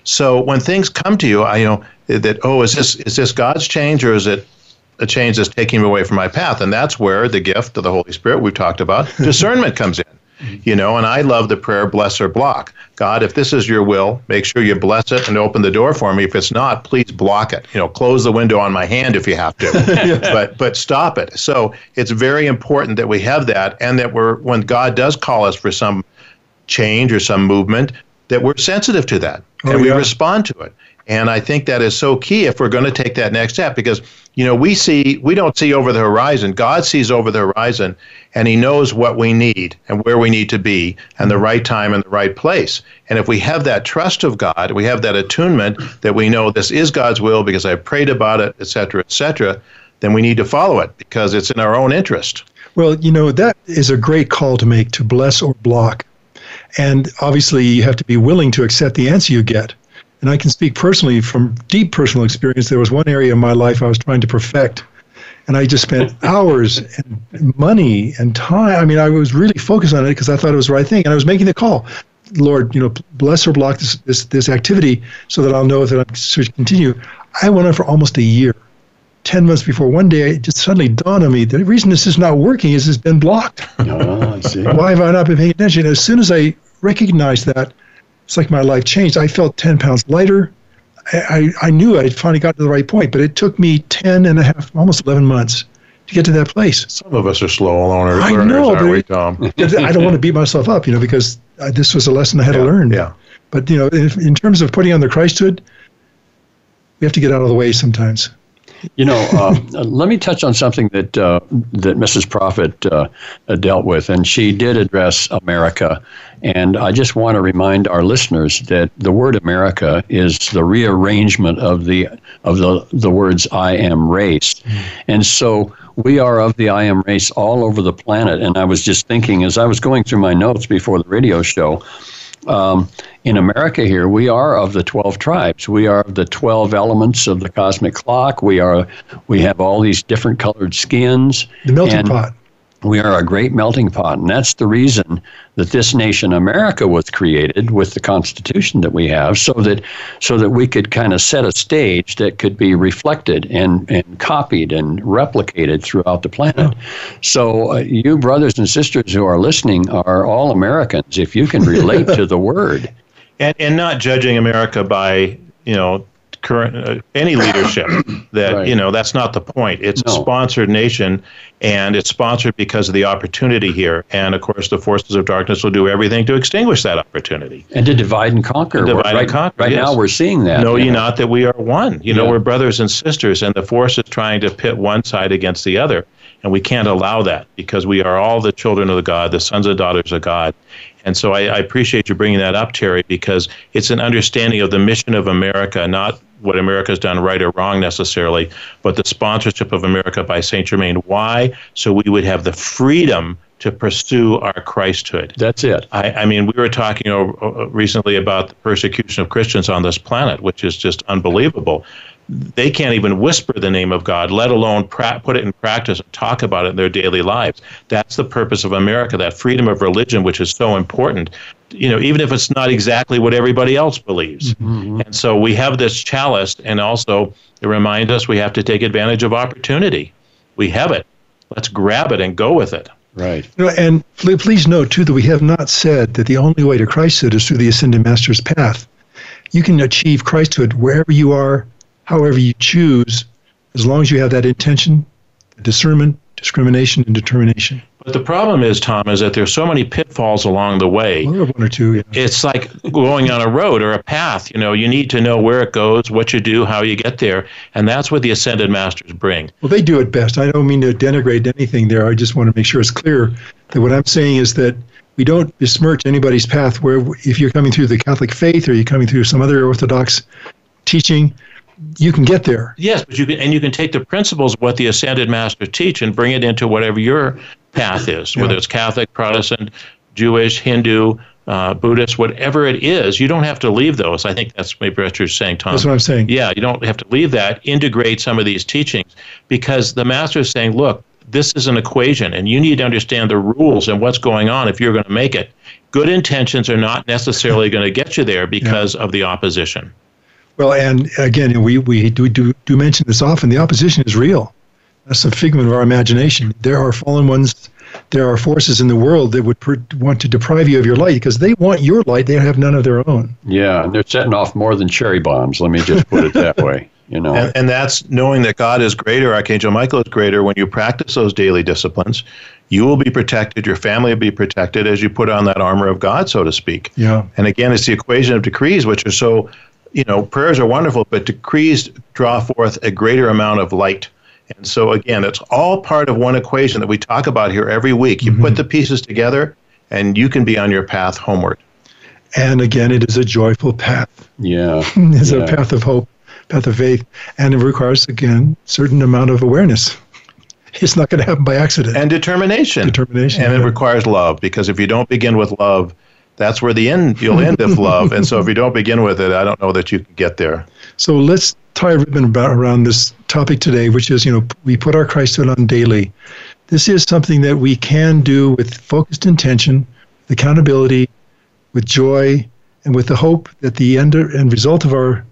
[SPEAKER 4] So when things come to you, I you know that oh is this is this God's change or is it a change that's taking me away from my path? And that's where the gift of the Holy Spirit we've talked about discernment comes in. You know, and I love the prayer bless or block. God, if this is your will, make sure you bless it and open the door for me. If it's not, please block it. You know, close the window on my hand if you have to. but but stop it. So it's very important that we have that and that we're when God does call us for some change or some movement, that we're sensitive to that oh, and we yeah. respond to it. And I think that is so key if we're going to take that next step because, you know, we see, we don't see over the horizon. God sees over the horizon and he knows what we need and where we need to be and the right time and the right place. And if we have that trust of God, we have that attunement that we know this is God's will because I prayed about it, etc., cetera, et cetera, then we need to follow it because it's in our own interest.
[SPEAKER 2] Well, you know, that is a great call to make to bless or block. And obviously, you have to be willing to accept the answer you get. And I can speak personally from deep personal experience. There was one area in my life I was trying to perfect. And I just spent hours and money and time. I mean, I was really focused on it because I thought it was the right thing. And I was making the call. Lord, you know, bless or block this, this, this activity so that I'll know that I'm to continue. I went on for almost a year. 10 months before one day, it just suddenly dawned on me the reason this is not working is it's been blocked.
[SPEAKER 3] Oh, I see.
[SPEAKER 2] Why have I not been paying attention? As soon as I recognized that, it's like my life changed. I felt 10 pounds lighter. I, I, I knew I had finally got to the right point, but it took me 10 and a half, almost 11 months to get to that place.
[SPEAKER 4] Some of us are slow learners,
[SPEAKER 2] I know, but
[SPEAKER 4] we, Tom?
[SPEAKER 2] I don't want to beat myself up, you know, because uh, this was a lesson I had to learn.
[SPEAKER 4] Yeah.
[SPEAKER 2] But, you know, in, in terms of putting on the Christhood, we have to get out of the way sometimes.
[SPEAKER 3] You know, uh, let me touch on something that uh, that Mrs. Prophet uh, uh, dealt with, and she did address America. And I just want to remind our listeners that the word America is the rearrangement of the of the the words "I am race," and so we are of the I am race all over the planet. And I was just thinking as I was going through my notes before the radio show. Um, in America, here we are of the twelve tribes. We are of the twelve elements of the cosmic clock. We are, we have all these different colored skins.
[SPEAKER 2] The melting
[SPEAKER 3] and
[SPEAKER 2] pot.
[SPEAKER 3] We are a great melting pot, and that's the reason that this nation, America, was created with the Constitution that we have, so that so that we could kind of set a stage that could be reflected and and copied and replicated throughout the planet. So, uh, you brothers and sisters who are listening are all Americans. If you can relate to the word,
[SPEAKER 4] and and not judging America by you know current uh, any leadership that
[SPEAKER 3] Right.
[SPEAKER 4] you know that's not the point it's a sponsored nation and it's sponsored because of the opportunity here and of course the forces of darkness will do everything to extinguish that opportunity
[SPEAKER 3] and to divide and conquer.
[SPEAKER 4] Divide and
[SPEAKER 3] right,
[SPEAKER 4] conquer,
[SPEAKER 3] Right
[SPEAKER 4] yes.
[SPEAKER 3] now, we're seeing that.
[SPEAKER 4] know
[SPEAKER 3] you
[SPEAKER 4] ye not that we are one you know
[SPEAKER 3] Yeah.
[SPEAKER 4] we're brothers and sisters and the force is trying to pit one side against the other and we can't allow that because we are all the children of the god the sons and daughters of god and so I, I appreciate you bringing that up terry because it's an understanding of the mission of america not what america's done right or wrong necessarily but the sponsorship of america by saint germain why so we would have the freedom to pursue our christhood
[SPEAKER 3] That's it.
[SPEAKER 4] I, I mean, we were talking recently about the persecution of Christians on this planet, which is just unbelievable. They can't even whisper the name of God, let alone pra- put it in practice and talk about it in their daily lives. That's the purpose of America, that freedom of religion, which is so important. You know, even if it's not exactly what everybody else believes. Mm-hmm, mm-hmm. And so we have this chalice, and also it reminds us we have to take advantage of opportunity. We have it. Let's grab it and go with it.
[SPEAKER 3] Right.
[SPEAKER 2] You know, and please note too that we have not said that the only way to Christhood is through the ascended master's path. You can achieve Christhood wherever you are, however you choose, as long as you have that intention, discernment, discrimination, and determination.
[SPEAKER 4] But the problem is, Tom, is that there's so many pitfalls along the way.
[SPEAKER 2] Well, there are one or two. Yeah.
[SPEAKER 4] It's like going on a road or a path. You know, you need to know where it goes, what you do, how you get there, and that's what the ascended masters bring.
[SPEAKER 2] Well, they do it best. I don't mean to denigrate anything there. I just want to make sure it's clear that what I'm saying is that we don't besmirch anybody's path. Where if you're coming through the Catholic faith or you're coming through some other Orthodox teaching, you can get there.
[SPEAKER 4] Yes, but you can, and you can take the principles of what the ascended masters teach and bring it into whatever your path is, whether it's Catholic, Protestant, Jewish, Hindu, uh, Buddhist, whatever it is. You don't have to leave those. I think that's maybe what you're saying, Tom.
[SPEAKER 2] That's what I'm saying.
[SPEAKER 4] Yeah, you don't have to leave that. Integrate some of these teachings because the master is saying, look, this is an equation and you need to understand the rules and what's going on if you're going to make it. Good intentions are not necessarily going to get you there because of the opposition.
[SPEAKER 2] Well, and again, we, we do, do, do mention this often. The opposition is real. That's a figment of our imagination. There are fallen ones. There are forces in the world that would per- want to deprive you of your light because they want your light. They have none of their own.
[SPEAKER 3] Yeah, and they're setting off more than cherry bombs. Let me just put it that way. You know.
[SPEAKER 4] And, and that's knowing that God is greater, Archangel Michael is greater. When you practice those daily disciplines, you will be protected, your family will be protected as you put on that armor of God, so to speak.
[SPEAKER 2] Yeah.
[SPEAKER 4] And again, it's the equation of decrees, which are so, you know, prayers are wonderful, but decrees draw forth a greater amount of light. And so, again, it's all part of one equation that we talk about here every week. You put mm-hmm. the pieces together, and you can be on your path homeward.
[SPEAKER 2] And again, it is a joyful path.
[SPEAKER 3] Yeah.
[SPEAKER 2] It's
[SPEAKER 3] yeah.
[SPEAKER 2] a path of hope. path of faith, and it requires again certain amount of awareness. It's not going to happen by accident.
[SPEAKER 4] And determination.
[SPEAKER 2] Determination.
[SPEAKER 4] And
[SPEAKER 2] yeah.
[SPEAKER 4] it requires love because if you don't begin with love, that's where the end you'll end if love. And so if you don't begin with it, I don't know that you can get there.
[SPEAKER 2] So let's tie a ribbon about, around this topic today, which is, you know, we put our Christhood on daily. This is something that we can do with focused intention, with accountability, with joy, and with the hope that the end and result of our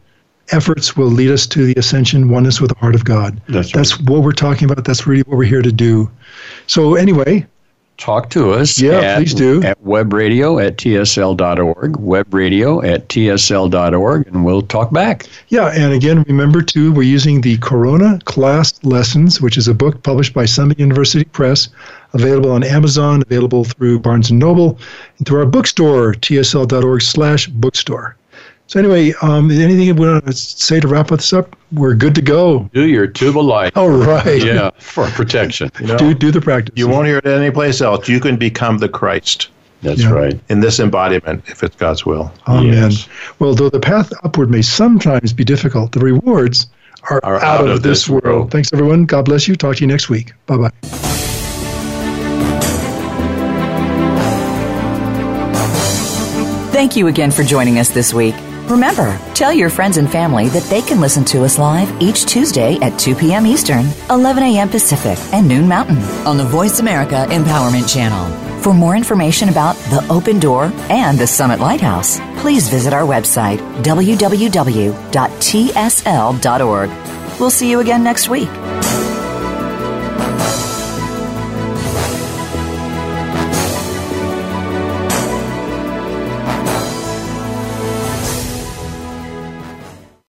[SPEAKER 2] efforts will lead us to the ascension, oneness with the heart of God.
[SPEAKER 3] That's right.
[SPEAKER 2] That's what we're talking about. That's really what we're here to do. So anyway,
[SPEAKER 3] Talk to us.
[SPEAKER 2] Yeah,
[SPEAKER 3] at,
[SPEAKER 2] please do.
[SPEAKER 3] At webradio at tsl.org, webradio at tsl.org, and we'll talk back.
[SPEAKER 2] Yeah, and again, remember too, we're using the Corona Class Lessons, which is a book published by Summit University Press, available on Amazon, available through Barnes and Noble, and through our bookstore, tsl.org/bookstore. So anyway, um, anything you want to say to wrap this up? We're good to go.
[SPEAKER 3] Do your tube of light.
[SPEAKER 2] All right.
[SPEAKER 3] Yeah, for protection.
[SPEAKER 4] You know,
[SPEAKER 2] Do do the practice.
[SPEAKER 4] you won't hear it anyplace else. You can become the Christ
[SPEAKER 3] That's
[SPEAKER 2] Yeah.
[SPEAKER 3] right.
[SPEAKER 4] in this embodiment if it's God's will.
[SPEAKER 2] Amen.
[SPEAKER 3] Yes.
[SPEAKER 2] Well, though the path upward may sometimes be difficult, the rewards are,
[SPEAKER 4] Are
[SPEAKER 2] out, of, this world. Thanks, everyone. God bless you. Talk to you next week. Bye bye.
[SPEAKER 1] Thank you again for joining us this week. Remember, tell your friends and family that they can listen to us live each Tuesday at 2 p.m. Eastern, 11 a.m. Pacific, and noon Mountain on the Voice America Empowerment Channel. For more information about the Open Door and the Summit Lighthouse, please visit our website, www.tsl.org. We'll see you again next week.